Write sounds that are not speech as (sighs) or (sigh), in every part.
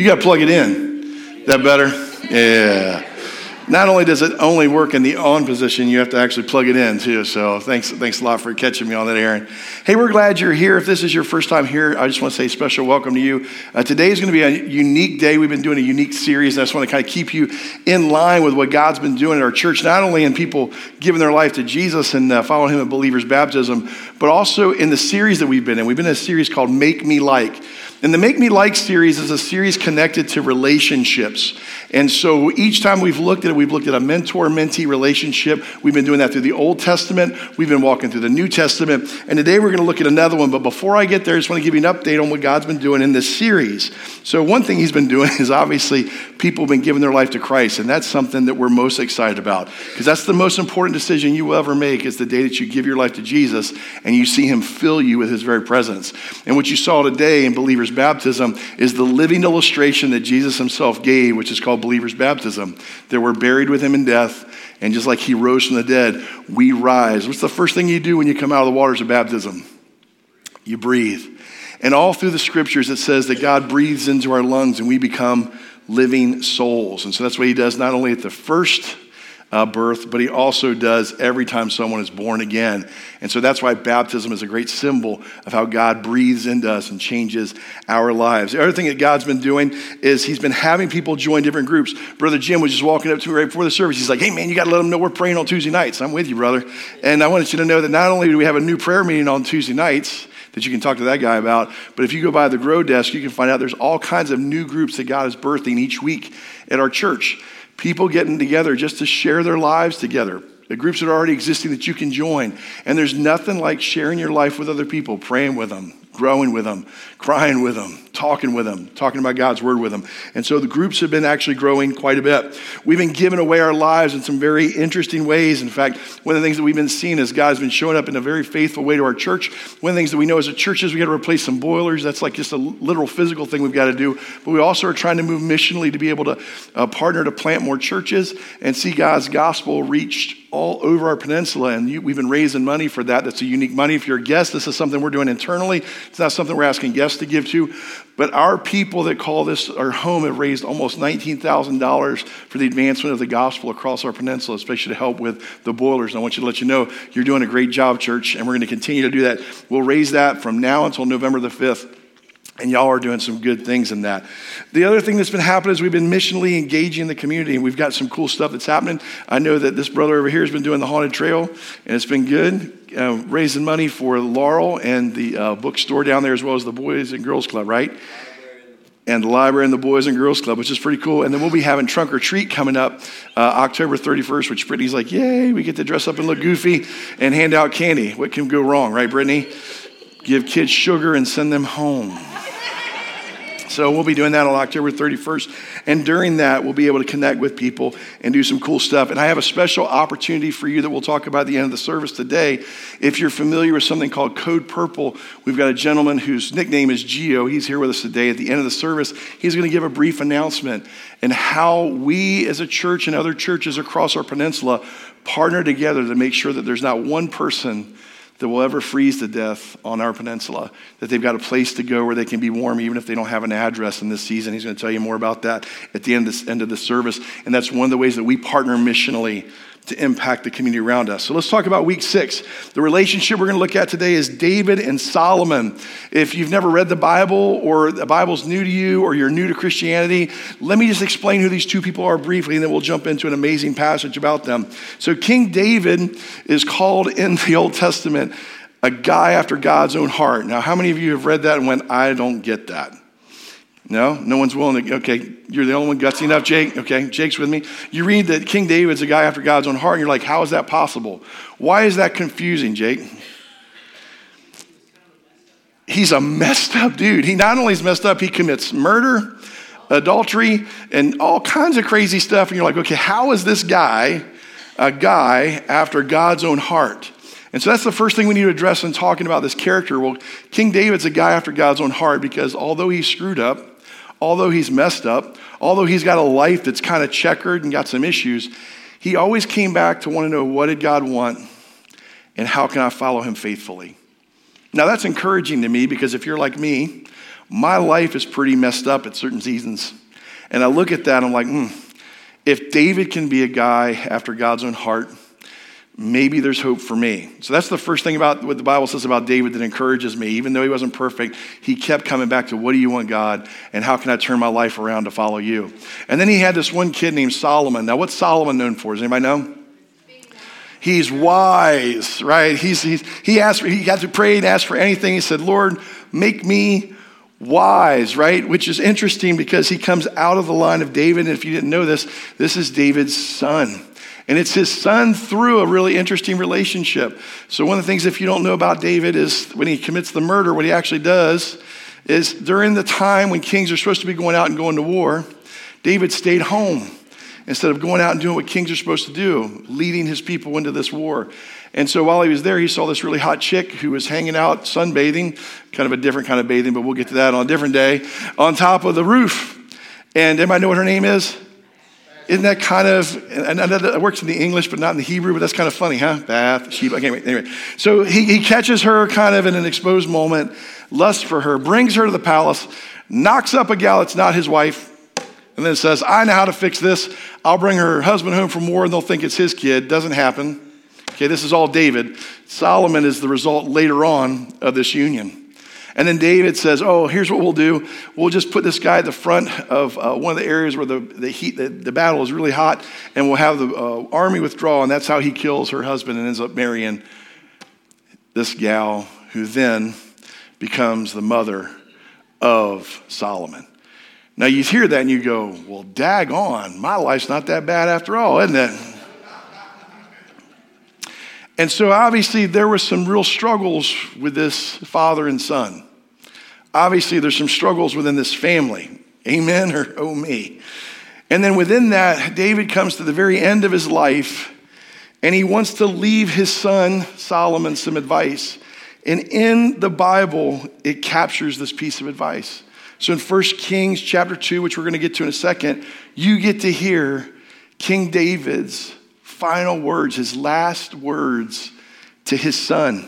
You got to plug it in. That better? Yeah not only does it only work in the on position, you have to actually plug it in too. So thanks, thanks a lot for catching me on that, Aaron. Hey, we're glad you're here. If this is your first time here, I just want to say a special welcome to you. Uh, today is going to be a unique day. We've been doing a unique series. And I just want to kind of keep you in line with what God's been doing in our church, not only in people giving their life to Jesus and uh, following Him in believers' baptism, but also in the series that we've been in. We've been in a series called Make Me Like. And the Make Me Like series is a series connected to relationships. And so each time we've looked at it, we've looked at a mentor mentee relationship. We've been doing that through the Old Testament. We've been walking through the New Testament. And today we're going to look at another one. But before I get there, I just want to give you an update on what God's been doing in this series. So, one thing He's been doing (laughs) is obviously people have been giving their life to Christ. And that's something that we're most excited about because that's the most important decision you will ever make is the day that you give your life to Jesus and you see Him fill you with His very presence. And what you saw today in believers baptism is the living illustration that Jesus himself gave, which is called believer's baptism. That we're buried with him in death, and just like he rose from the dead, we rise. What's the first thing you do when you come out of the waters of baptism? You breathe. And all through the scriptures, it says that God breathes into our lungs and we become living souls. And so that's what he does not only at the first uh, birth, but he also does every time someone is born again. And so that's why baptism is a great symbol of how God breathes into us and changes our lives. The other thing that God's been doing is he's been having people join different groups. Brother Jim was just walking up to me right before the service. He's like, hey, man, you got to let them know we're praying on Tuesday nights. I'm with you, brother. And I wanted you to know that not only do we have a new prayer meeting on Tuesday nights, that you can talk to that guy about. But if you go by the Grow Desk, you can find out there's all kinds of new groups that God is birthing each week at our church people getting together just to share their lives together. The groups that are already existing that you can join. And there's nothing like sharing your life with other people, praying with them, growing with them, crying with them, talking with them, talking about God's word with them. And so the groups have been actually growing quite a bit. We've been giving away our lives in some very interesting ways. In fact, one of the things that we've been seeing is God's been showing up in a very faithful way to our church. One of the things that we know as a church is we got to replace some boilers. That's like just a literal physical thing we've got to do. But we also are trying to move missionally to be able to uh, partner to plant more churches and see God's gospel reached all over our peninsula. And you, we've been raising money for that. That's a unique money. If you're a guest, this is something we're doing internally. It's not something we're asking guests to give to. But our people that call this our home have raised almost $19,000 for the advancement of the gospel across our peninsula, especially to help with the boilers. And I want you to let you know you're doing a great job, church, and we're going to continue to do that. We'll raise that from now until November the 5th. And y'all are doing some good things in that. The other thing that's been happening is we've been missionally engaging the community, and we've got some cool stuff that's happening. I know that this brother over here has been doing the haunted trail, and it's been good, uh, raising money for Laurel and the uh, bookstore down there, as well as the Boys and Girls Club, right? and the library and the Boys and Girls Club, which is pretty cool. And then we'll be having Trunk or Treat coming up uh, October 31st, which Brittany's like, yay, we get to dress up and look goofy and hand out candy. What can go wrong, right, Brittany? Give kids sugar and send them home. So we'll be doing that on October 31st. And during that, we'll be able to connect with people and do some cool stuff. And I have a special opportunity for you that we'll talk about at the end of the service today. If you're familiar with something called Code Purple, we've got a gentleman whose nickname is Geo. He's here with us today. At the end of the service, he's going to give a brief announcement and how we as a church and other churches across our peninsula partner together to make sure that there's not one person that will ever freeze to death on our peninsula, that they've got a place to go where they can be warm even if they don't have an address in this season. He's going to tell you more about that at the end of, this, end of the service. And that's one of the ways that we partner missionally to impact the community around us. So let's talk about week six. The relationship we're going to look at today is David and Solomon. If you've never read the Bible or the Bible's new to you or you're new to Christianity, let me just explain who these two people are briefly and then we'll jump into an amazing passage about them. So King David is called in the Old Testament a guy after God's own heart. Now, how many of you have read that and went, I don't get that? No, no one's willing to. Okay, you're the only one gutsy enough, Jake. Okay, Jake's with me. You read that King David's a guy after God's own heart, and you're like, how is that possible? Why is that confusing, Jake? He's a messed up dude. He not only is messed up, he commits murder, adultery, and all kinds of crazy stuff. And you're like, okay, how is this guy a guy after God's own heart? And so that's the first thing we need to address in talking about this character. Well, King David's a guy after God's own heart because although he's screwed up, although he's messed up, although he's got a life that's kind of checkered and got some issues, he always came back to want to know what did God want and how can I follow him faithfully. Now that's encouraging to me because if you're like me, my life is pretty messed up at certain seasons. And I look at that, and I'm like, hmm, if David can be a guy after God's own heart, maybe there's hope for me. So that's the first thing about what the Bible says about David that encourages me. Even though he wasn't perfect, he kept coming back to what do you want, God? And how can I turn my life around to follow you? And then he had this one kid named Solomon. Now, what's Solomon known for? Does anybody know? He's wise, right? He's, he's, he asked, he got to pray and ask for anything. He said, Lord, make me wise, right? Which is interesting because he comes out of the line of David. And if you didn't know this, this is David's son. And it's his son through a really interesting relationship. So, one of the things, if you don't know about David, is when he commits the murder, what he actually does is during the time when kings are supposed to be going out and going to war, David stayed home instead of going out and doing what kings are supposed to do, leading his people into this war. And so while he was there, he saw this really hot chick who was hanging out sunbathing, kind of a different kind of bathing, but we'll get to that on a different day, on top of the roof. And anybody know what her name is? Isn't that kind of, and I know that works in the English, but not in the Hebrew, but that's kind of funny, huh? Bath, sheep, okay, wait, anyway. So he, he catches her kind of in an exposed moment, lusts for her, brings her to the palace, knocks up a gal that's not his wife, and then says, I know how to fix this. I'll bring her husband home from war and they'll think it's his kid. Doesn't happen. Okay, this is all David. Solomon is the result later on of this union. And then David says, Oh, here's what we'll do. We'll just put this guy at the front of uh, one of the areas where the, the heat, the, the battle is really hot, and we'll have the uh, army withdraw. And that's how he kills her husband and ends up marrying this gal who then becomes the mother of Solomon. Now you hear that and you go, Well, dag on, my life's not that bad after all, isn't it? And so obviously there were some real struggles with this father and son. Obviously there's some struggles within this family. Amen or (laughs) oh me. And then within that, David comes to the very end of his life and he wants to leave his son Solomon some advice. And in the Bible, it captures this piece of advice. So in 1 Kings chapter 2, which we're going to get to in a second, you get to hear King David's final words, his last words to his son.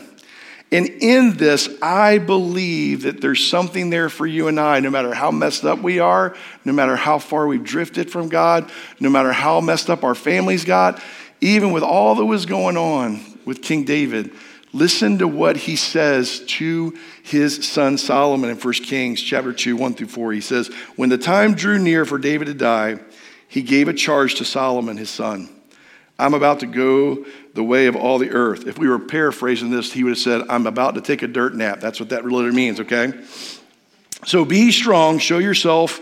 And in this, I believe that there's something there for you and I, no matter how messed up we are, no matter how far we've drifted from God, no matter how messed up our families got, even with all that was going on with King David, listen to what he says to his son Solomon in 1 Kings chapter 2, 1 through 4. He says, When the time drew near for David to die, he gave a charge to Solomon, his son. I'm about to go the way of all the earth. If we were paraphrasing this, he would have said, I'm about to take a dirt nap. That's what that literally means, okay? So be strong, show yourself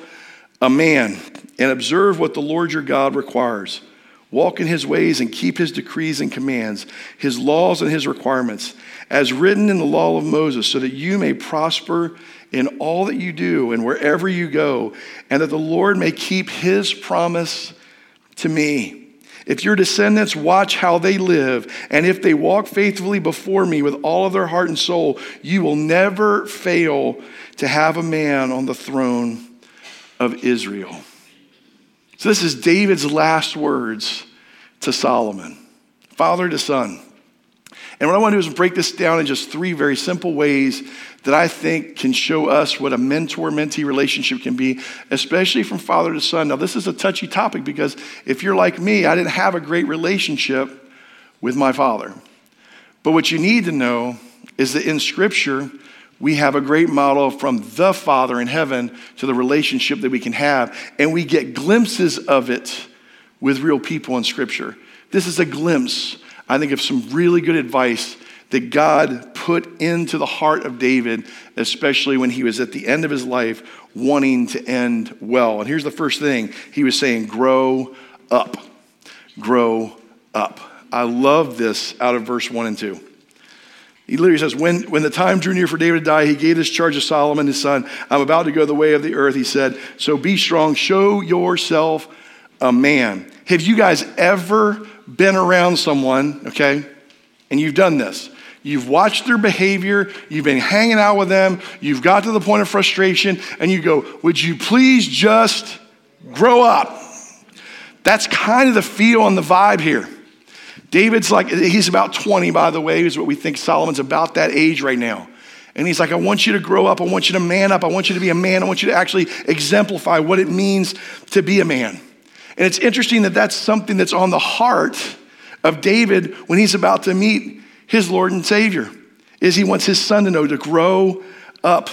a man, and observe what the Lord your God requires. Walk in his ways and keep his decrees and commands, his laws and his requirements, as written in the law of Moses, so that you may prosper in all that you do and wherever you go, and that the Lord may keep his promise to me. If your descendants watch how they live, and if they walk faithfully before me with all of their heart and soul, you will never fail to have a man on the throne of Israel. So, this is David's last words to Solomon, father to son. And what I want to do is break this down in just three very simple ways that I think can show us what a mentor mentee relationship can be, especially from father to son. Now, this is a touchy topic because if you're like me, I didn't have a great relationship with my father. But what you need to know is that in Scripture, we have a great model from the Father in heaven to the relationship that we can have, and we get glimpses of it with real people in Scripture. This is a glimpse I think of some really good advice that God put into the heart of David, especially when he was at the end of his life wanting to end well. And here's the first thing he was saying grow up. Grow up. I love this out of verse 1 and 2. He literally says, when, when the time drew near for David to die, he gave this charge to Solomon, his son. I'm about to go the way of the earth, he said. So be strong, show yourself a man. Have you guys ever been around someone, okay, and you've done this. You've watched their behavior, you've been hanging out with them, you've got to the point of frustration, and you go, Would you please just grow up? That's kind of the feel and the vibe here. David's like, he's about 20, by the way, is what we think Solomon's about that age right now. And he's like, I want you to grow up. I want you to man up. I want you to be a man. I want you to actually exemplify what it means to be a man. And it's interesting that that's something that's on the heart of David when he's about to meet his Lord and Savior. Is he wants his son to know to grow up.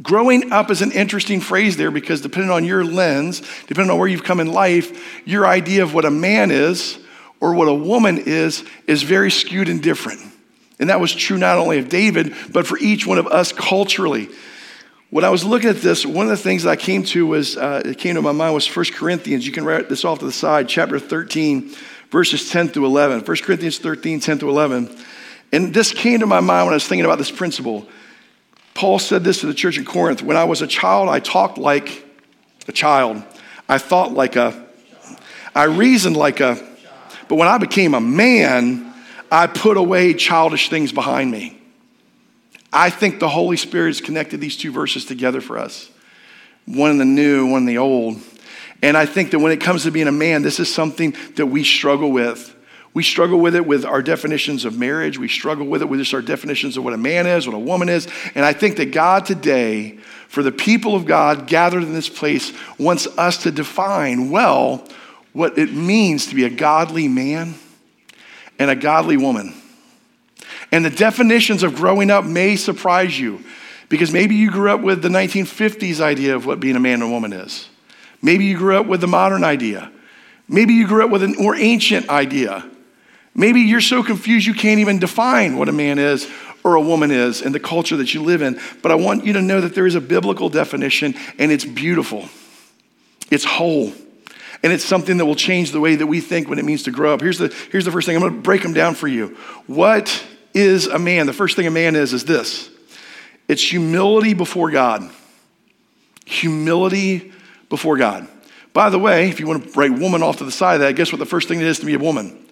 Growing up is an interesting phrase there because depending on your lens, depending on where you've come in life, your idea of what a man is or what a woman is is very skewed and different. And that was true not only of David, but for each one of us culturally. When I was looking at this, one of the things that I came to was, uh, it came to my mind was 1 Corinthians. You can write this off to the side, chapter 13, verses 10 through 11. 1 Corinthians 13, 10 through 11. And this came to my mind when I was thinking about this principle. Paul said this to the church in Corinth When I was a child, I talked like a child. I thought like a, I reasoned like a, but when I became a man, I put away childish things behind me. I think the Holy Spirit has connected these two verses together for us one in the new, one in the old. And I think that when it comes to being a man, this is something that we struggle with. We struggle with it with our definitions of marriage. We struggle with it with just our definitions of what a man is, what a woman is. And I think that God today, for the people of God gathered in this place, wants us to define well what it means to be a godly man and a godly woman. And the definitions of growing up may surprise you because maybe you grew up with the 1950s idea of what being a man and woman is. Maybe you grew up with the modern idea. Maybe you grew up with a more ancient idea. Maybe you're so confused you can't even define what a man is or a woman is in the culture that you live in. But I want you to know that there is a biblical definition and it's beautiful, it's whole. And it's something that will change the way that we think when it means to grow up. Here's the, here's the first thing I'm going to break them down for you. What is a man? The first thing a man is is this it's humility before God. Humility before God. By the way, if you want to write woman off to the side of that, guess what the first thing it is to be a woman?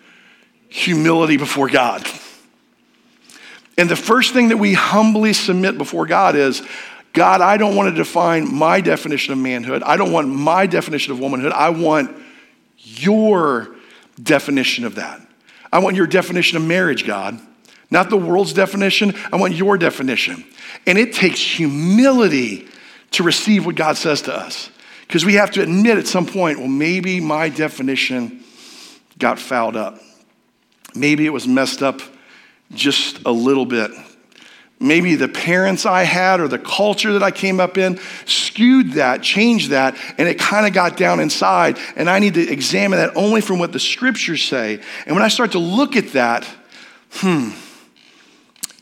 Humility before God. And the first thing that we humbly submit before God is God, I don't want to define my definition of manhood. I don't want my definition of womanhood. I want your definition of that. I want your definition of marriage, God. Not the world's definition. I want your definition. And it takes humility to receive what God says to us. Because we have to admit at some point, well, maybe my definition got fouled up. Maybe it was messed up just a little bit. Maybe the parents I had or the culture that I came up in skewed that, changed that, and it kind of got down inside. And I need to examine that only from what the scriptures say. And when I start to look at that, hmm,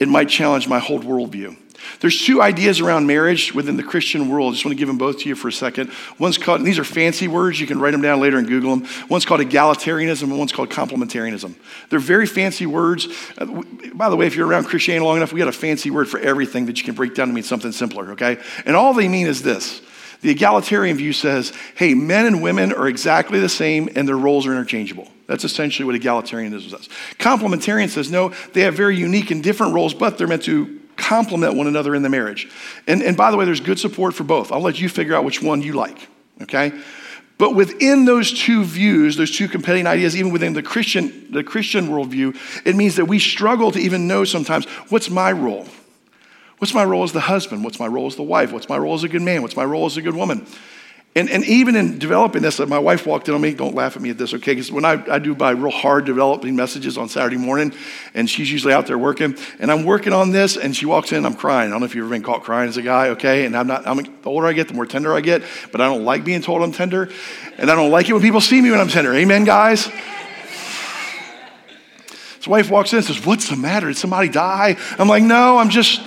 it might challenge my whole worldview. There's two ideas around marriage within the Christian world. I just want to give them both to you for a second. One's called, these are fancy words. You can write them down later and Google them. One's called egalitarianism and one's called complementarianism. They're very fancy words. Uh, by the way, if you're around Christianity long enough, we got a fancy word for everything that you can break down to mean something simpler, okay? And all they mean is this. The egalitarian view says, hey, men and women are exactly the same and their roles are interchangeable. That's essentially what egalitarianism says. Complementarian says, no, they have very unique and different roles, but they're meant to complement one another in the marriage. And, and by the way, there's good support for both. I'll let you figure out which one you like, okay? But within those two views, those two competing ideas, even within the Christian, the Christian worldview, it means that we struggle to even know sometimes what's my role? What's my role as the husband? What's my role as the wife? What's my role as a good man? What's my role as a good woman? And, and even in developing this, uh, my wife walked in on me. Don't laugh at me at this, okay? Because when I, I do my real hard developing messages on Saturday morning, and she's usually out there working, and I'm working on this, and she walks in, I'm crying. I don't know if you've ever been caught crying as a guy, okay? And I'm not, I'm, the older I get, the more tender I get, but I don't like being told I'm tender, and I don't like it when people see me when I'm tender. Amen, guys? His wife walks in and says, What's the matter? Did somebody die? I'm like, No, I'm just,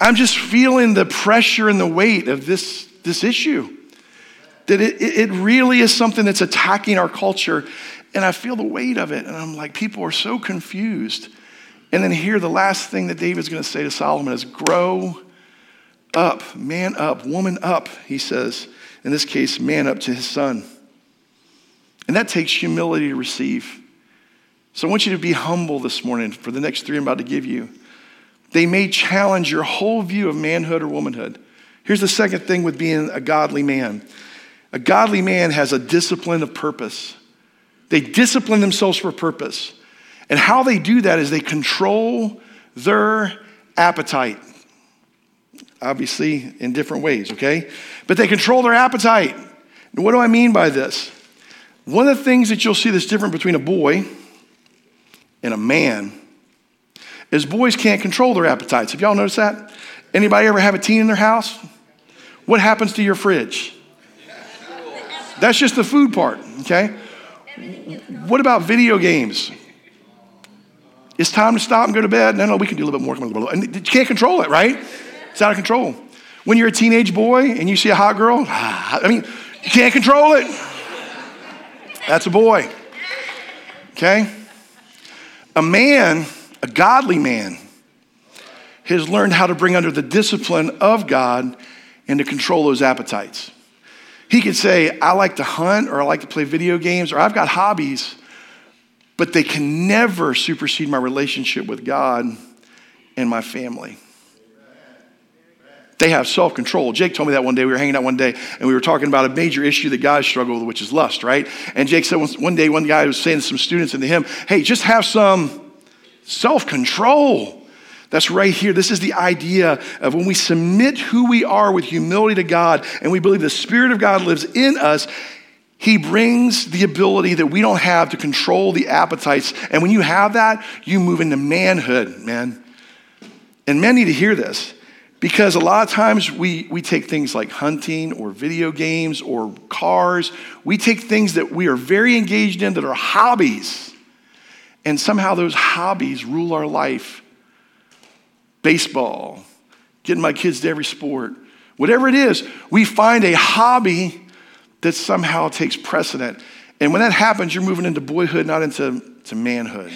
I'm just feeling the pressure and the weight of this, this issue that it, it really is something that's attacking our culture. And I feel the weight of it. And I'm like, people are so confused. And then here, the last thing that David's going to say to Solomon is grow up, man up, woman up, he says. In this case, man up to his son. And that takes humility to receive. So I want you to be humble this morning for the next three I'm about to give you. They may challenge your whole view of manhood or womanhood. Here's the second thing with being a godly man a godly man has a discipline of purpose. They discipline themselves for purpose. And how they do that is they control their appetite. obviously in different ways, okay? But they control their appetite. And what do I mean by this? One of the things that you'll see that's different between a boy and a man is boys can't control their appetites. Have y'all noticed that? Anybody ever have a teen in their house? What happens to your fridge? That's just the food part, okay? What about video games? It's time to stop and go to bed. No, no, we can do a little bit more. And you can't control it, right? It's out of control. When you're a teenage boy and you see a hot girl, (sighs) I mean, you can't control it. That's a boy. Okay? A man, a godly man, has learned how to bring under the discipline of God and to control those appetites. He could say, I like to hunt or I like to play video games or I've got hobbies, but they can never supersede my relationship with God and my family. They have self control. Jake told me that one day. We were hanging out one day and we were talking about a major issue that guys struggle with, which is lust, right? And Jake said one day, one guy was saying to some students in the hymn, hey, just have some self control. That's right here. This is the idea of when we submit who we are with humility to God and we believe the Spirit of God lives in us, He brings the ability that we don't have to control the appetites. And when you have that, you move into manhood, man. And men need to hear this because a lot of times we, we take things like hunting or video games or cars, we take things that we are very engaged in that are hobbies, and somehow those hobbies rule our life baseball, getting my kids to every sport, whatever it is, we find a hobby that somehow takes precedent. And when that happens, you're moving into boyhood, not into to manhood.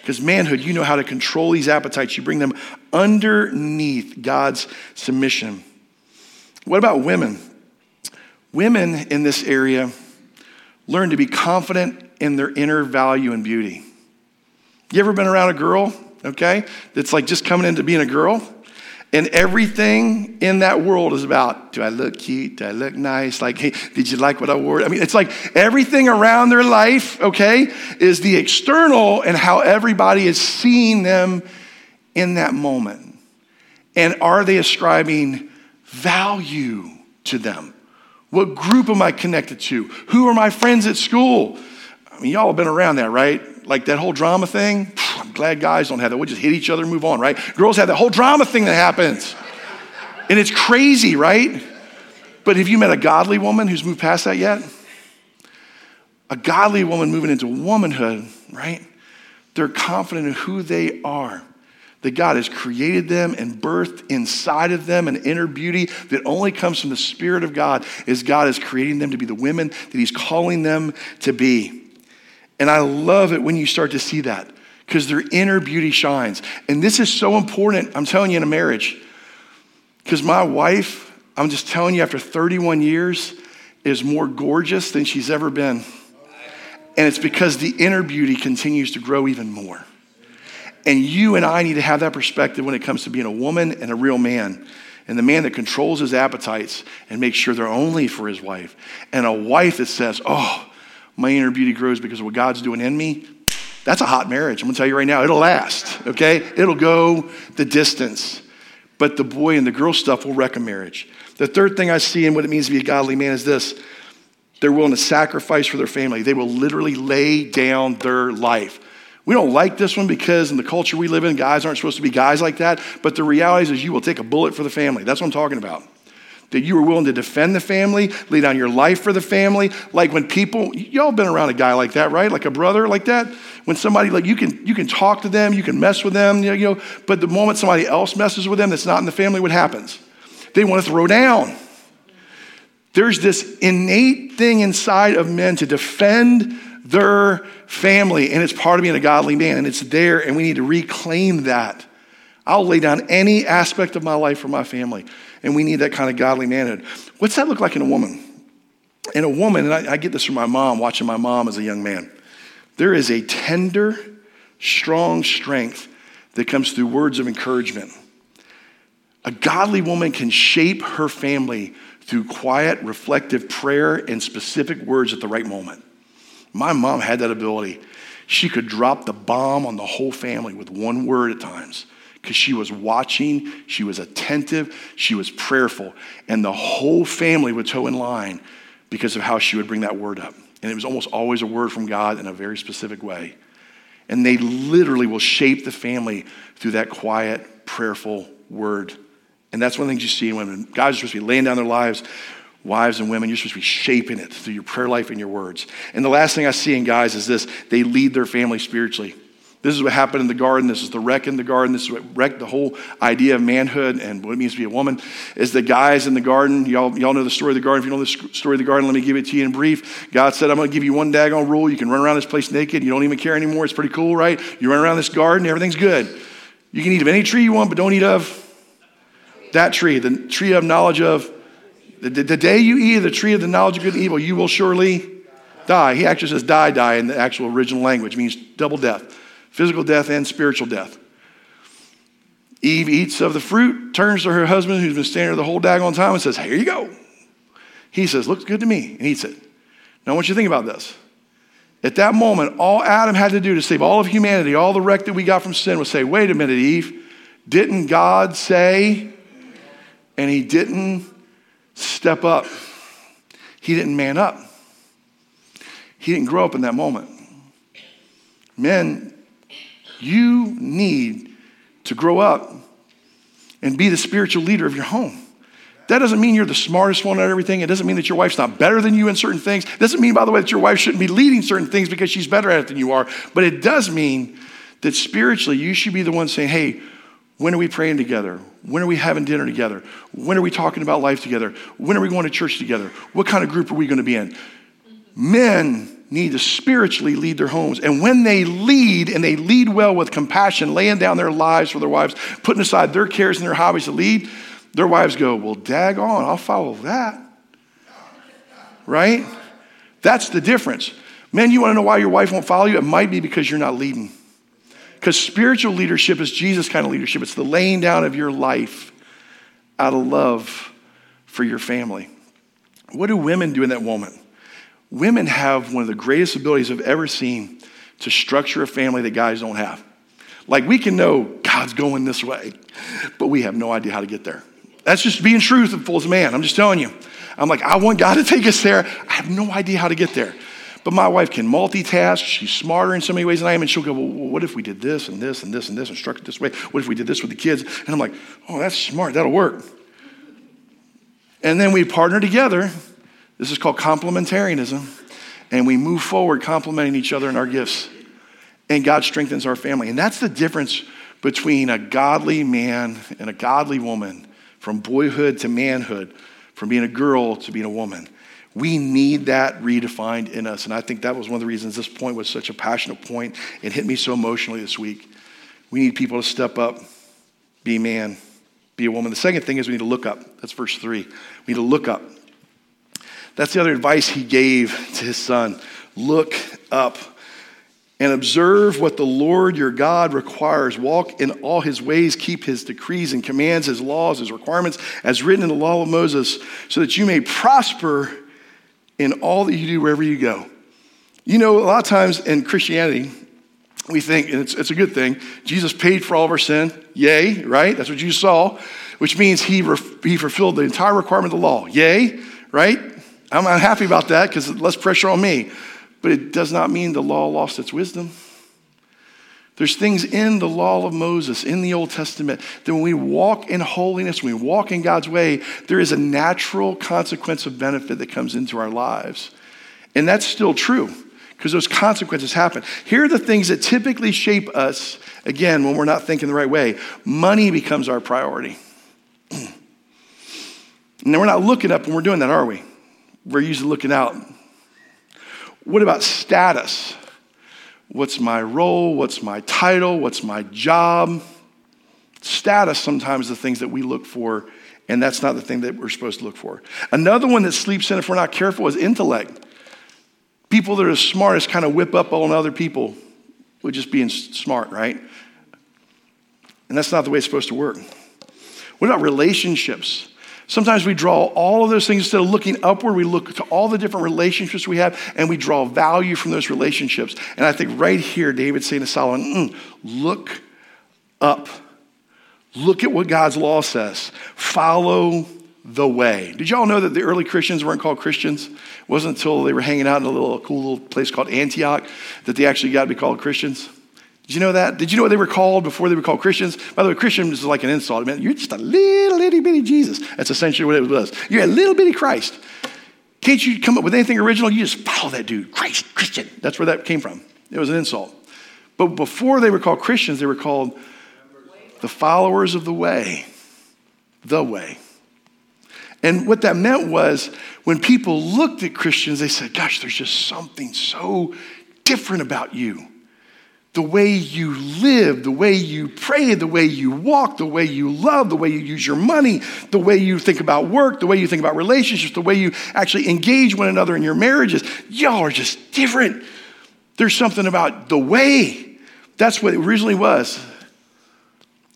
Because manhood, you know how to control these appetites. You bring them underneath God's submission. What about women? Women in this area learn to be confident in their inner value and beauty. You ever been around a girl okay? That's like just coming into being a girl. And everything in that world is about do I look cute? Do I look nice? Like, hey, did you like what I wore? I mean, it's like everything around their life, okay, is the external and how everybody is seeing them in that moment. And are they ascribing value to them? What group am I connected to? Who are my friends at school? I mean, y'all have been around that, right? Like that whole drama thing. I'm glad guys don't have that. We just hit each other and move on, right? Girls have that whole drama thing that happens. And it's crazy, right? But have you met a godly woman who's moved past that yet? A godly woman moving into womanhood, right? They're confident in who they are. That God has created them and birthed inside of them an inner beauty that only comes from the Spirit of God, as God is creating them to be the women that He's calling them to be. And I love it when you start to see that because their inner beauty shines. And this is so important, I'm telling you, in a marriage. Because my wife, I'm just telling you, after 31 years, is more gorgeous than she's ever been. And it's because the inner beauty continues to grow even more. And you and I need to have that perspective when it comes to being a woman and a real man. And the man that controls his appetites and makes sure they're only for his wife. And a wife that says, Oh, my inner beauty grows because of what God's doing in me. That's a hot marriage. I'm gonna tell you right now, it'll last, okay? It'll go the distance. But the boy and the girl stuff will wreck a marriage. The third thing I see in what it means to be a godly man is this they're willing to sacrifice for their family, they will literally lay down their life. We don't like this one because in the culture we live in, guys aren't supposed to be guys like that. But the reality is, you will take a bullet for the family. That's what I'm talking about that you were willing to defend the family, lay down your life for the family. Like when people, y'all been around a guy like that, right? Like a brother like that. When somebody like you can you can talk to them, you can mess with them, you know, but the moment somebody else messes with them that's not in the family, what happens? They want to throw down. There's this innate thing inside of men to defend their family, and it's part of being a godly man, and it's there, and we need to reclaim that. I'll lay down any aspect of my life for my family. And we need that kind of godly manhood. What's that look like in a woman? In a woman, and I, I get this from my mom, watching my mom as a young man, there is a tender, strong strength that comes through words of encouragement. A godly woman can shape her family through quiet, reflective prayer and specific words at the right moment. My mom had that ability. She could drop the bomb on the whole family with one word at times because she was watching, she was attentive, she was prayerful, and the whole family would toe in line because of how she would bring that word up. And it was almost always a word from God in a very specific way. And they literally will shape the family through that quiet, prayerful word. And that's one of the things you see in women. Guys are supposed to be laying down their lives. Wives and women, you're supposed to be shaping it through your prayer life and your words. And the last thing I see in guys is this they lead their family spiritually. This is what happened in the garden. This is the wreck in the garden. This is what wrecked the whole idea of manhood and what it means to be a woman. Is the guys in the garden, y'all, y'all know the story of the garden. If you know the story of the garden, let me give it to you in brief. God said, I'm going to give you one daggone rule. You can run around this place naked. You don't even care anymore. It's pretty cool, right? You run around this garden, everything's good. You can eat of any tree you want, but don't eat of that tree, the tree of knowledge of. The, the, day you eat of the tree of the knowledge of good and evil, you will surely die. He actually says die, die in the actual original language, it means double death physical death and spiritual death. Eve eats of the fruit, turns to her husband who's been standing there the whole daggone time and says, Here you go. He says, Looks good to me, and eats it. Now, I want you to think about this. At that moment, all Adam had to do to save all of humanity, all the wreck that we got from sin, was say, Wait a minute, Eve. Didn't God say? And he didn't step up. He didn't man up. He didn't grow up in that moment. Men, you need to grow up and be the spiritual leader of your home. That doesn't mean you're the smartest one at everything. It doesn't mean that your wife's not better than you in certain things. It doesn't mean, by the way, that your wife shouldn't be leading certain things because she's better at it than you are. But it does mean that spiritually, you should be the one saying, hey, when are we praying together? When are we having dinner together? When are we talking about life together? When are we going to church together? What kind of group are we going to be in? Men need to spiritually lead their homes. And when they lead, and they lead well with compassion, laying down their lives for their wives, putting aside their cares and their hobbies to lead, their wives go, Well, dag on, I'll follow that. Right? That's the difference. Men, you want to know why your wife won't follow you? It might be because you're not leading. Because spiritual leadership is Jesus kind of leadership. It's the laying down of your life out of love for your family. What do women do in that moment? Women have one of the greatest abilities I've ever seen to structure a family that guys don't have. Like we can know God's going this way, but we have no idea how to get there. That's just being truthful as a man. I'm just telling you. I'm like, I want God to take us there. I have no idea how to get there. But my wife can multitask. She's smarter in so many ways than I am. And she'll go, Well, what if we did this and this and this and this and structured this way? What if we did this with the kids? And I'm like, Oh, that's smart. That'll work. And then we partner together this is called complementarianism. And we move forward complementing each other in our gifts. And God strengthens our family. And that's the difference between a godly man and a godly woman, from boyhood to manhood, from being a girl to being a woman. We need that redefined in us. And I think that was one of the reasons this point was such a passionate point. It hit me so emotionally this week. We need people to step up, be a man, be a woman. The second thing is we need to look up. That's verse three. We need to look up. That's the other advice he gave to his son. Look up and observe what the Lord your God requires. Walk in all his ways, keep his decrees and commands, his laws, his requirements, as written in the law of Moses, so that you may prosper in all that you do wherever you go. You know, a lot of times in Christianity, we think, and it's, it's a good thing, Jesus paid for all of our sin. Yay, right? That's what you saw, which means he, re- he fulfilled the entire requirement of the law. Yay, right? I'm not happy about that because less pressure on me. But it does not mean the law lost its wisdom. There's things in the law of Moses, in the Old Testament, that when we walk in holiness, when we walk in God's way, there is a natural consequence of benefit that comes into our lives. And that's still true because those consequences happen. Here are the things that typically shape us, again, when we're not thinking the right way. Money becomes our priority. (clears throat) and we're not looking up when we're doing that, are we? We're usually looking out. What about status? What's my role? What's my title? What's my job? Status sometimes the things that we look for, and that's not the thing that we're supposed to look for. Another one that sleeps in if we're not careful is intellect. People that are smartest kind of whip up on other people with just being smart, right? And that's not the way it's supposed to work. What about relationships? Sometimes we draw all of those things instead of looking upward, we look to all the different relationships we have and we draw value from those relationships. And I think right here, David's saying to Solomon, mm, look up. Look at what God's law says. Follow the way. Did y'all know that the early Christians weren't called Christians? It wasn't until they were hanging out in a little cool little place called Antioch that they actually got to be called Christians. Did you know that? Did you know what they were called before they were called Christians? By the way, Christian is like an insult. It meant you're just a little itty bitty Jesus. That's essentially what it was. You're a little bitty Christ. Can't you come up with anything original? You just follow that dude, Christ, Christian. That's where that came from. It was an insult. But before they were called Christians, they were called the followers of the way. The way. And what that meant was when people looked at Christians, they said, Gosh, there's just something so different about you. The way you live, the way you pray, the way you walk, the way you love, the way you use your money, the way you think about work, the way you think about relationships, the way you actually engage one another in your marriages. Y'all are just different. There's something about the way. That's what it originally was.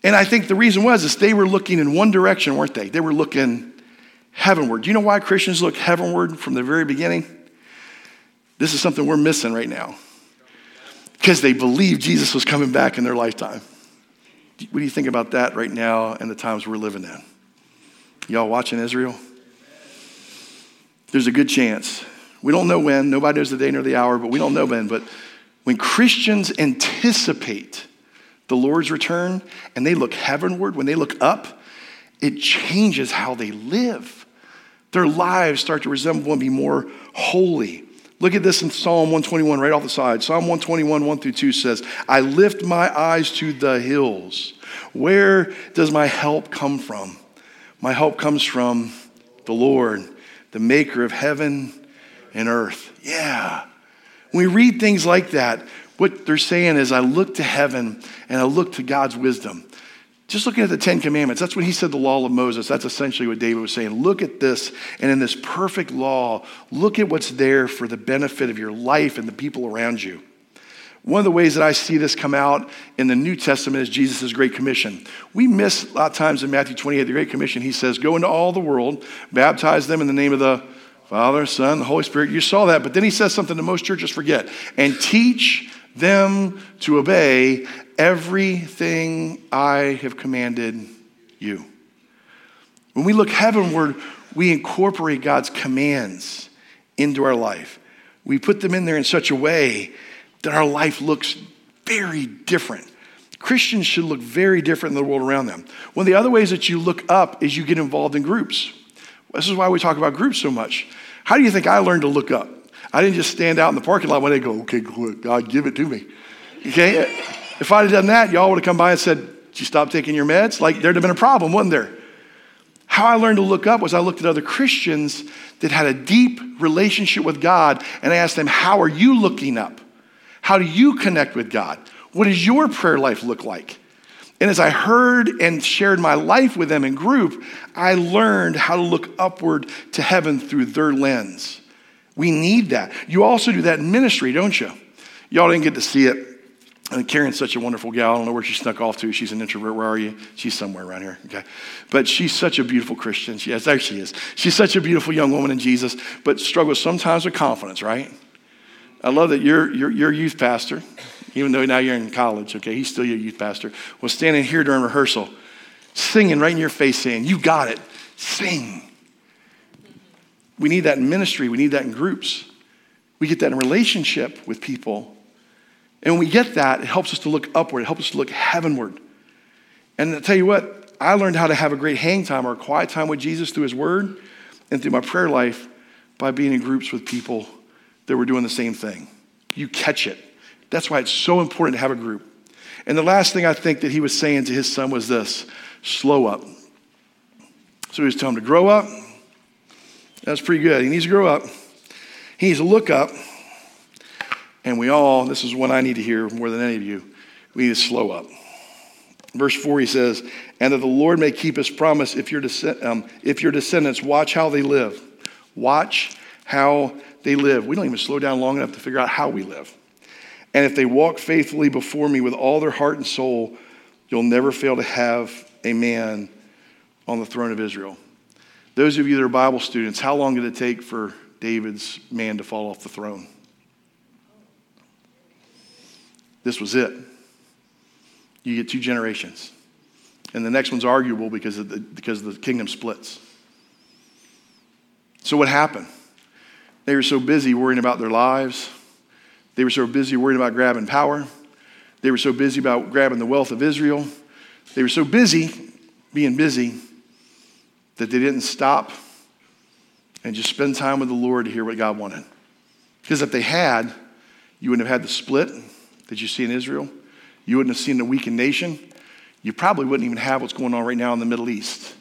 And I think the reason was is they were looking in one direction, weren't they? They were looking heavenward. Do you know why Christians look heavenward from the very beginning? This is something we're missing right now. Because they believed Jesus was coming back in their lifetime. What do you think about that right now and the times we're living in? Y'all watching Israel? There's a good chance. We don't know when, nobody knows the day nor the hour, but we don't know when. But when Christians anticipate the Lord's return and they look heavenward, when they look up, it changes how they live. Their lives start to resemble and be more holy. Look at this in Psalm 121, right off the side. Psalm 121, 1 through 2 says, I lift my eyes to the hills. Where does my help come from? My help comes from the Lord, the maker of heaven and earth. Yeah. When we read things like that, what they're saying is, I look to heaven and I look to God's wisdom. Just looking at the Ten Commandments, that's when he said the law of Moses. That's essentially what David was saying. Look at this, and in this perfect law, look at what's there for the benefit of your life and the people around you. One of the ways that I see this come out in the New Testament is Jesus' Great Commission. We miss a lot of times in Matthew 28, the Great Commission, he says, Go into all the world, baptize them in the name of the Father, Son, the Holy Spirit. You saw that, but then he says something that most churches forget and teach them to obey everything I have commanded you. When we look heavenward, we incorporate God's commands into our life. We put them in there in such a way that our life looks very different. Christians should look very different in the world around them. One of the other ways that you look up is you get involved in groups. This is why we talk about groups so much. How do you think I learned to look up? I didn't just stand out in the parking lot day and go, okay, God, give it to me. Okay? If I'd have done that, y'all would have come by and said, Did you stop taking your meds? Like, there'd have been a problem, wouldn't there? How I learned to look up was I looked at other Christians that had a deep relationship with God and I asked them, How are you looking up? How do you connect with God? What does your prayer life look like? And as I heard and shared my life with them in group, I learned how to look upward to heaven through their lens. We need that. You also do that in ministry, don't you? Y'all didn't get to see it. And Karen's such a wonderful gal. I don't know where she snuck off to. She's an introvert. Where are you? She's somewhere around here. Okay. But she's such a beautiful Christian. She, yes, there she is. She's such a beautiful young woman in Jesus, but struggles sometimes with confidence, right? I love that your, your, your youth pastor, even though now you're in college, okay, he's still your youth pastor, was standing here during rehearsal, singing right in your face, saying, You got it. Sing. We need that in ministry. We need that in groups. We get that in relationship with people. And when we get that, it helps us to look upward, it helps us to look heavenward. And I'll tell you what, I learned how to have a great hang time or a quiet time with Jesus through his word and through my prayer life by being in groups with people that were doing the same thing. You catch it. That's why it's so important to have a group. And the last thing I think that he was saying to his son was this slow up. So he was telling him to grow up. That's pretty good. He needs to grow up. He needs to look up. And we all, this is what I need to hear more than any of you, we need to slow up. Verse 4, he says, And that the Lord may keep his promise if your, um, if your descendants watch how they live. Watch how they live. We don't even slow down long enough to figure out how we live. And if they walk faithfully before me with all their heart and soul, you'll never fail to have a man on the throne of Israel. Those of you that are Bible students, how long did it take for David's man to fall off the throne? This was it. You get two generations. And the next one's arguable because, the, because the kingdom splits. So, what happened? They were so busy worrying about their lives. They were so busy worrying about grabbing power. They were so busy about grabbing the wealth of Israel. They were so busy being busy that they didn't stop and just spend time with the Lord to hear what God wanted. Because if they had, you wouldn't have had the split that you see in Israel. You wouldn't have seen the weakened nation. You probably wouldn't even have what's going on right now in the Middle East.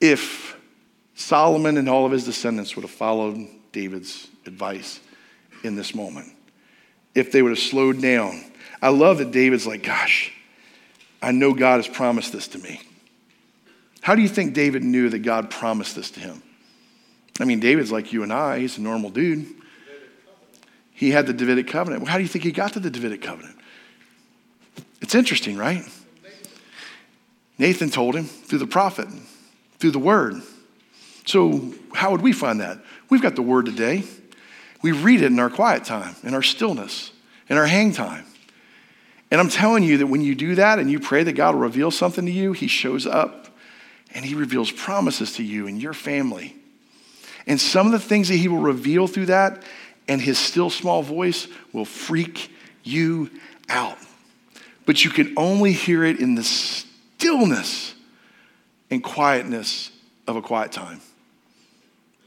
If Solomon and all of his descendants would have followed David's advice in this moment, if they would have slowed down. I love that David's like, gosh, I know God has promised this to me. How do you think David knew that God promised this to him? I mean, David's like you and I, he's a normal dude. He had the Davidic covenant. Well, how do you think he got to the Davidic covenant? It's interesting, right? Nathan told him through the prophet, through the word. So, how would we find that? We've got the word today. We read it in our quiet time, in our stillness, in our hang time. And I'm telling you that when you do that and you pray that God will reveal something to you, He shows up and He reveals promises to you and your family. And some of the things that He will reveal through that and His still small voice will freak you out. But you can only hear it in the stillness and quietness of a quiet time.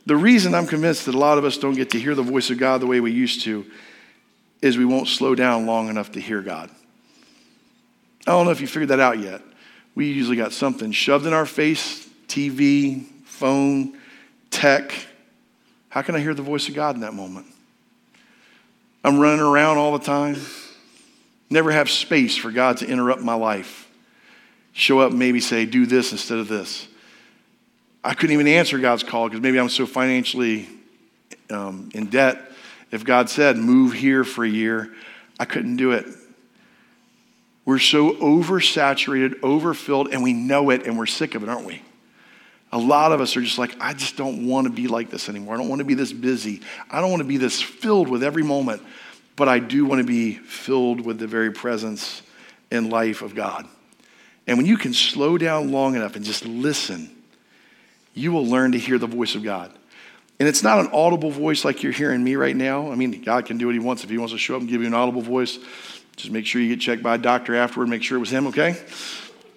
The reason I'm convinced that a lot of us don't get to hear the voice of God the way we used to is we won't slow down long enough to hear God. I don't know if you figured that out yet. We usually got something shoved in our face TV, phone, tech. How can I hear the voice of God in that moment? I'm running around all the time. Never have space for God to interrupt my life. Show up maybe say, do this instead of this. I couldn't even answer God's call because maybe I'm so financially um, in debt. If God said, move here for a year, I couldn't do it. We're so oversaturated, overfilled, and we know it and we're sick of it, aren't we? A lot of us are just like, I just don't want to be like this anymore. I don't want to be this busy. I don't want to be this filled with every moment, but I do want to be filled with the very presence and life of God. And when you can slow down long enough and just listen, you will learn to hear the voice of God. And it's not an audible voice like you're hearing me right now. I mean, God can do what He wants. If He wants to show up and give you an audible voice, just make sure you get checked by a doctor afterward, make sure it was Him, okay?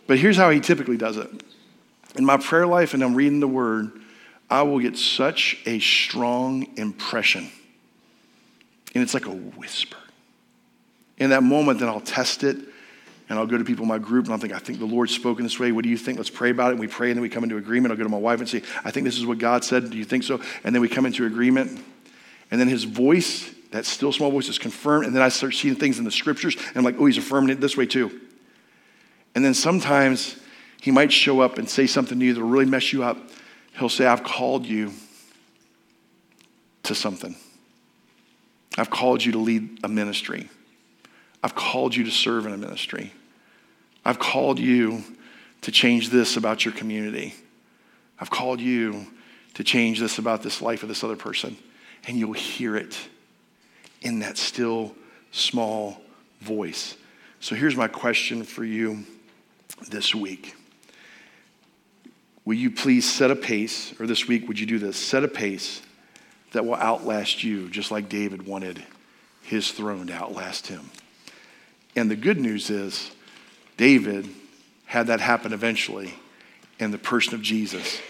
But here's how He typically does it. In my prayer life, and I'm reading the Word, I will get such a strong impression. And it's like a whisper. In that moment, then I'll test it and I'll go to people in my group and I'll think, I think the Lord's spoken this way. What do you think? Let's pray about it. And we pray and then we come into agreement. I'll go to my wife and say, I think this is what God said. Do you think so? And then we come into agreement. And then his voice, that still small voice, is confirmed. And then I start seeing things in the scriptures and I'm like, oh, he's affirming it this way too. And then sometimes he might show up and say something to you that will really mess you up. He'll say, I've called you to something. I've called you to lead a ministry. I've called you to serve in a ministry. I've called you to change this about your community. I've called you to change this about this life of this other person. And you'll hear it in that still small voice. So here's my question for you this week. Will you please set a pace, or this week, would you do this? Set a pace that will outlast you, just like David wanted his throne to outlast him. And the good news is, David had that happen eventually in the person of Jesus.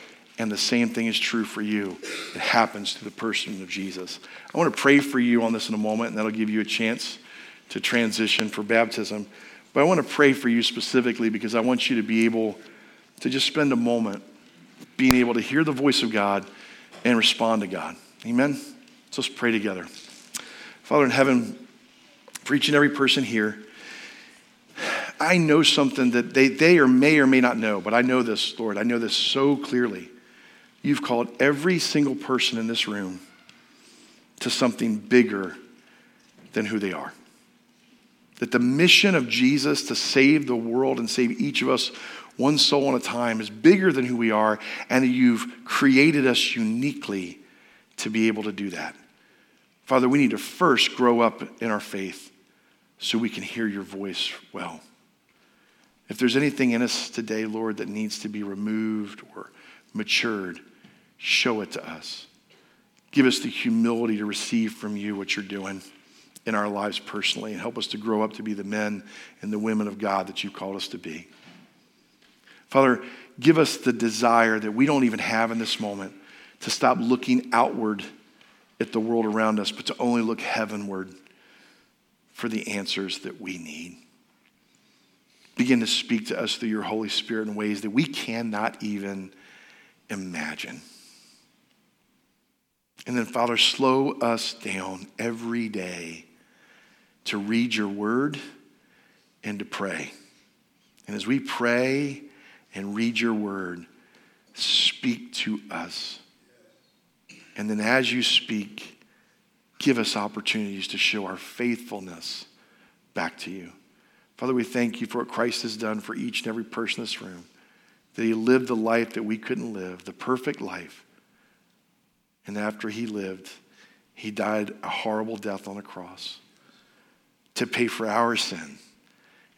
And the same thing is true for you. It happens to the person of Jesus. I want to pray for you on this in a moment, and that'll give you a chance to transition for baptism. But I want to pray for you specifically because I want you to be able to just spend a moment being able to hear the voice of God and respond to God. Amen? So let's pray together. Father in heaven, for each and every person here, I know something that they, they or may or may not know, but I know this, Lord. I know this so clearly. You've called every single person in this room to something bigger than who they are. That the mission of Jesus to save the world and save each of us one soul at a time is bigger than who we are, and you've created us uniquely to be able to do that. Father, we need to first grow up in our faith so we can hear your voice well. If there's anything in us today, Lord, that needs to be removed or matured, show it to us. Give us the humility to receive from you what you're doing in our lives personally and help us to grow up to be the men and the women of God that you called us to be. Father, give us the desire that we don't even have in this moment to stop looking outward at the world around us, but to only look heavenward for the answers that we need. Begin to speak to us through your Holy Spirit in ways that we cannot even imagine. And then, Father, slow us down every day to read your word and to pray. And as we pray and read your word, speak to us. And then as you speak, give us opportunities to show our faithfulness back to you. Father, we thank you for what Christ has done for each and every person in this room, that he lived the life that we couldn't live, the perfect life. And after he lived, he died a horrible death on a cross to pay for our sin.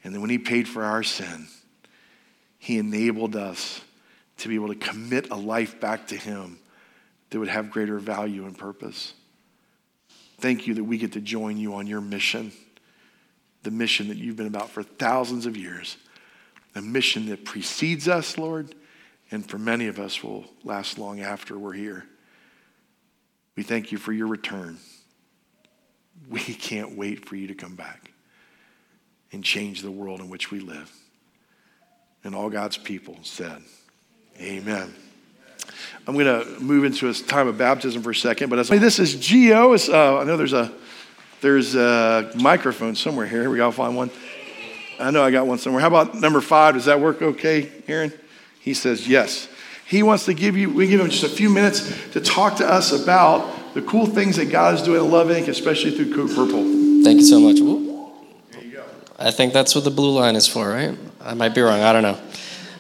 And then when he paid for our sin, he enabled us to be able to commit a life back to him that would have greater value and purpose. Thank you that we get to join you on your mission, the mission that you've been about for thousands of years, a mission that precedes us, Lord, and for many of us will last long after we're here. We thank you for your return. We (laughs) can't wait for you to come back and change the world in which we live. And all God's people said, Amen. I'm going to move into a time of baptism for a second, but as this is Geo. Uh, I know there's a there's a microphone somewhere here. We gotta find one. I know I got one somewhere. How about number five? Does that work okay, Aaron? He says yes. He wants to give you, we give him just a few minutes to talk to us about the cool things that God is doing at Love Inc., especially through Code Purple. Thank you so much. There you go. I think that's what the blue line is for, right? I might be wrong. I don't know.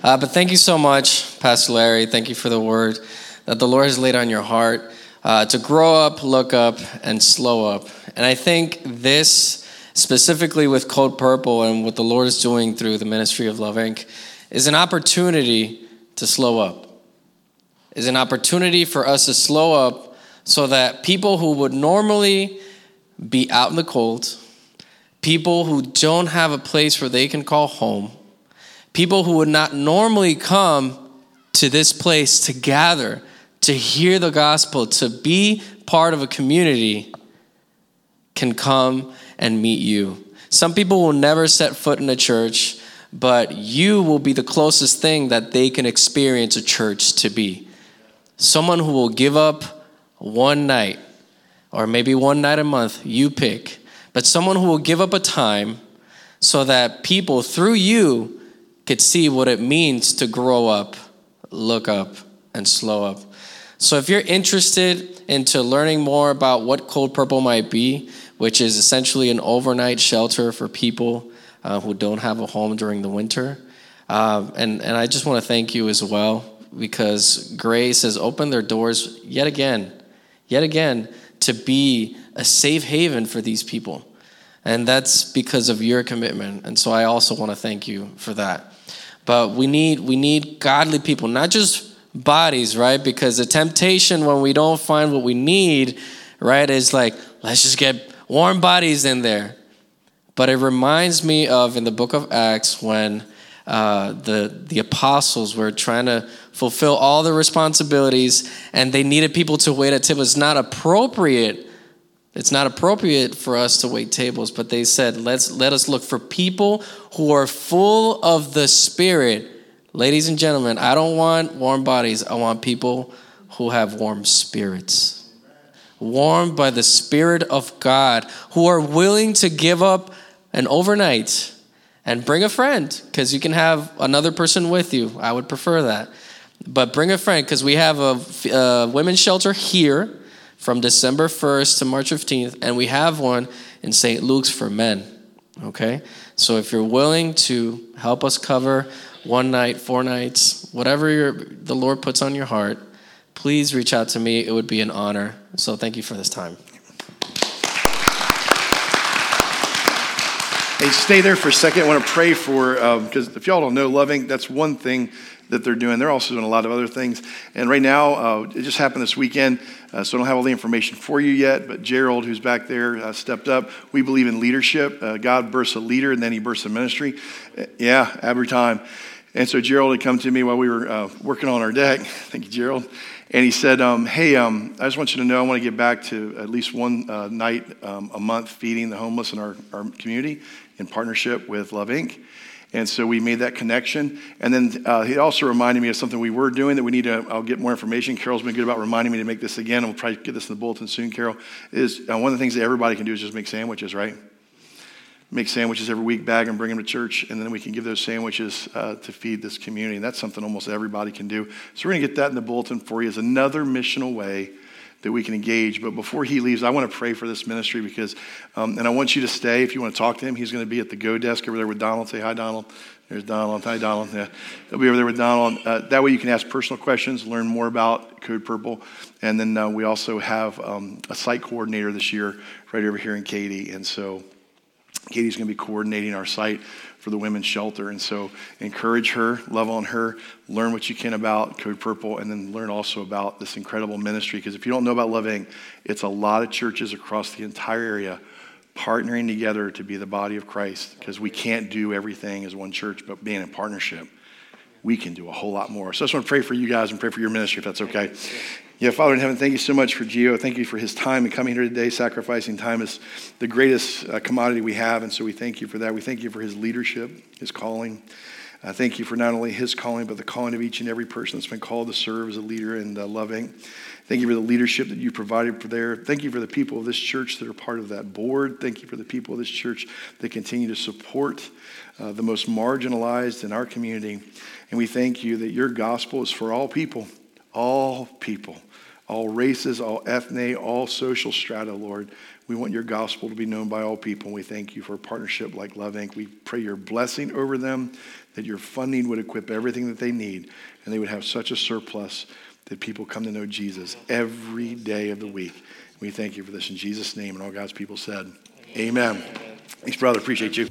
Uh, but thank you so much, Pastor Larry. Thank you for the word that the Lord has laid on your heart uh, to grow up, look up, and slow up. And I think this, specifically with Code Purple and what the Lord is doing through the ministry of Love Inc., is an opportunity to slow up is an opportunity for us to slow up so that people who would normally be out in the cold, people who don't have a place where they can call home, people who would not normally come to this place to gather, to hear the gospel, to be part of a community, can come and meet you. Some people will never set foot in a church, but you will be the closest thing that they can experience a church to be someone who will give up one night or maybe one night a month, you pick, but someone who will give up a time so that people through you could see what it means to grow up, look up, and slow up. So if you're interested into learning more about what Code Purple might be, which is essentially an overnight shelter for people uh, who don't have a home during the winter, uh, and, and I just want to thank you as well because grace has opened their doors yet again, yet again, to be a safe haven for these people. And that's because of your commitment. And so I also want to thank you for that. But we need we need godly people, not just bodies, right? Because the temptation when we don't find what we need, right, is like, let's just get warm bodies in there. But it reminds me of in the book of Acts when uh, the, the apostles were trying to fulfill all the responsibilities and they needed people to wait at tables. It's not appropriate. It's not appropriate for us to wait tables, but they said, let's let us look for people who are full of the Spirit. Ladies and gentlemen, I don't want warm bodies. I want people who have warm spirits. Warmed by the Spirit of God, who are willing to give up an overnight and bring a friend because you can have another person with you. I would prefer that. But bring a friend because we have a, a women's shelter here from December 1st to March 15th, and we have one in St. Luke's for men. Okay? So if you're willing to help us cover one night, four nights, whatever the Lord puts on your heart, please reach out to me. It would be an honor. So thank you for this time. Hey, stay there for a second. I want to pray for, because um, if y'all don't know, Love Inc., that's one thing that they're doing. They're also doing a lot of other things. And right now, uh, it just happened this weekend, uh, so I don't have all the information for you yet. But Gerald, who's back there, uh, stepped up. We believe in leadership. Uh, God bursts a leader, and then he bursts a ministry. Uh, yeah, every time. And so Gerald had come to me while we were uh, working on our deck. (laughs) Thank you, Gerald. And he said, um, Hey, um, I just want you to know I want to get back to at least one night um, a month feeding the homeless in our, our community in partnership with Love Inc. And so we made that connection. And then uh, he also reminded me of something we were doing that we need to, I'll get more information. Carol's been good about reminding me to make this again, and we'll probably get this in the bulletin soon, Carol. Is uh, one of the things that everybody can do is just make sandwiches, right? Make sandwiches every week, bag and bring them to church, and then we can give those sandwiches uh, to feed this community. And that's something almost everybody can do. So we're going to get that in the bulletin for you as another missional way that we can engage. But before he leaves, I want to pray for this ministry because, um, and I want you to stay if you want to talk to him. He's going to be at the Go desk over there with Donald. Say hi, Donald. There's Donald. Hi, Donald. Yeah, he'll be over there with Donald. Uh, that way you can ask personal questions, learn more about Code Purple. And then uh, we also have um, a site coordinator this year right over here in Katie. And so Katie's going to be coordinating our site for the women's shelter. And so encourage her, love on her, learn what you can about Code Purple, and then learn also about this incredible ministry. Because if you don't know about Love Inc., it's a lot of churches across the entire area partnering together to be the body of Christ. Because we can't do everything as one church, but being in partnership, we can do a whole lot more. So I just want to pray for you guys and pray for your ministry if that's okay. Yeah, Father in heaven, thank you so much for Gio. Thank you for his time and coming here today. Sacrificing time is the greatest uh, commodity we have, and so we thank you for that. We thank you for his leadership, his calling. Uh, thank you for not only his calling, but the calling of each and every person that's been called to serve as a leader and uh, Love Inc. Thank you for the leadership that you provided for there. Thank you for the people of this church that are part of that board. Thank you for the people of this church that continue to support uh, the most marginalized in our community. And we thank you that your gospel is for all people, all people all races, all ethne, all social strata, Lord. We want your gospel to be known by all people. And we thank you for a partnership like Love Inc. We pray your blessing over them, that your funding would equip everything that they need, and they would have such a surplus that people come to know Jesus every day of the week. We thank you for this in Jesus' name. And all God's people said, Amen. Amen. Thanks, brother. Appreciate you.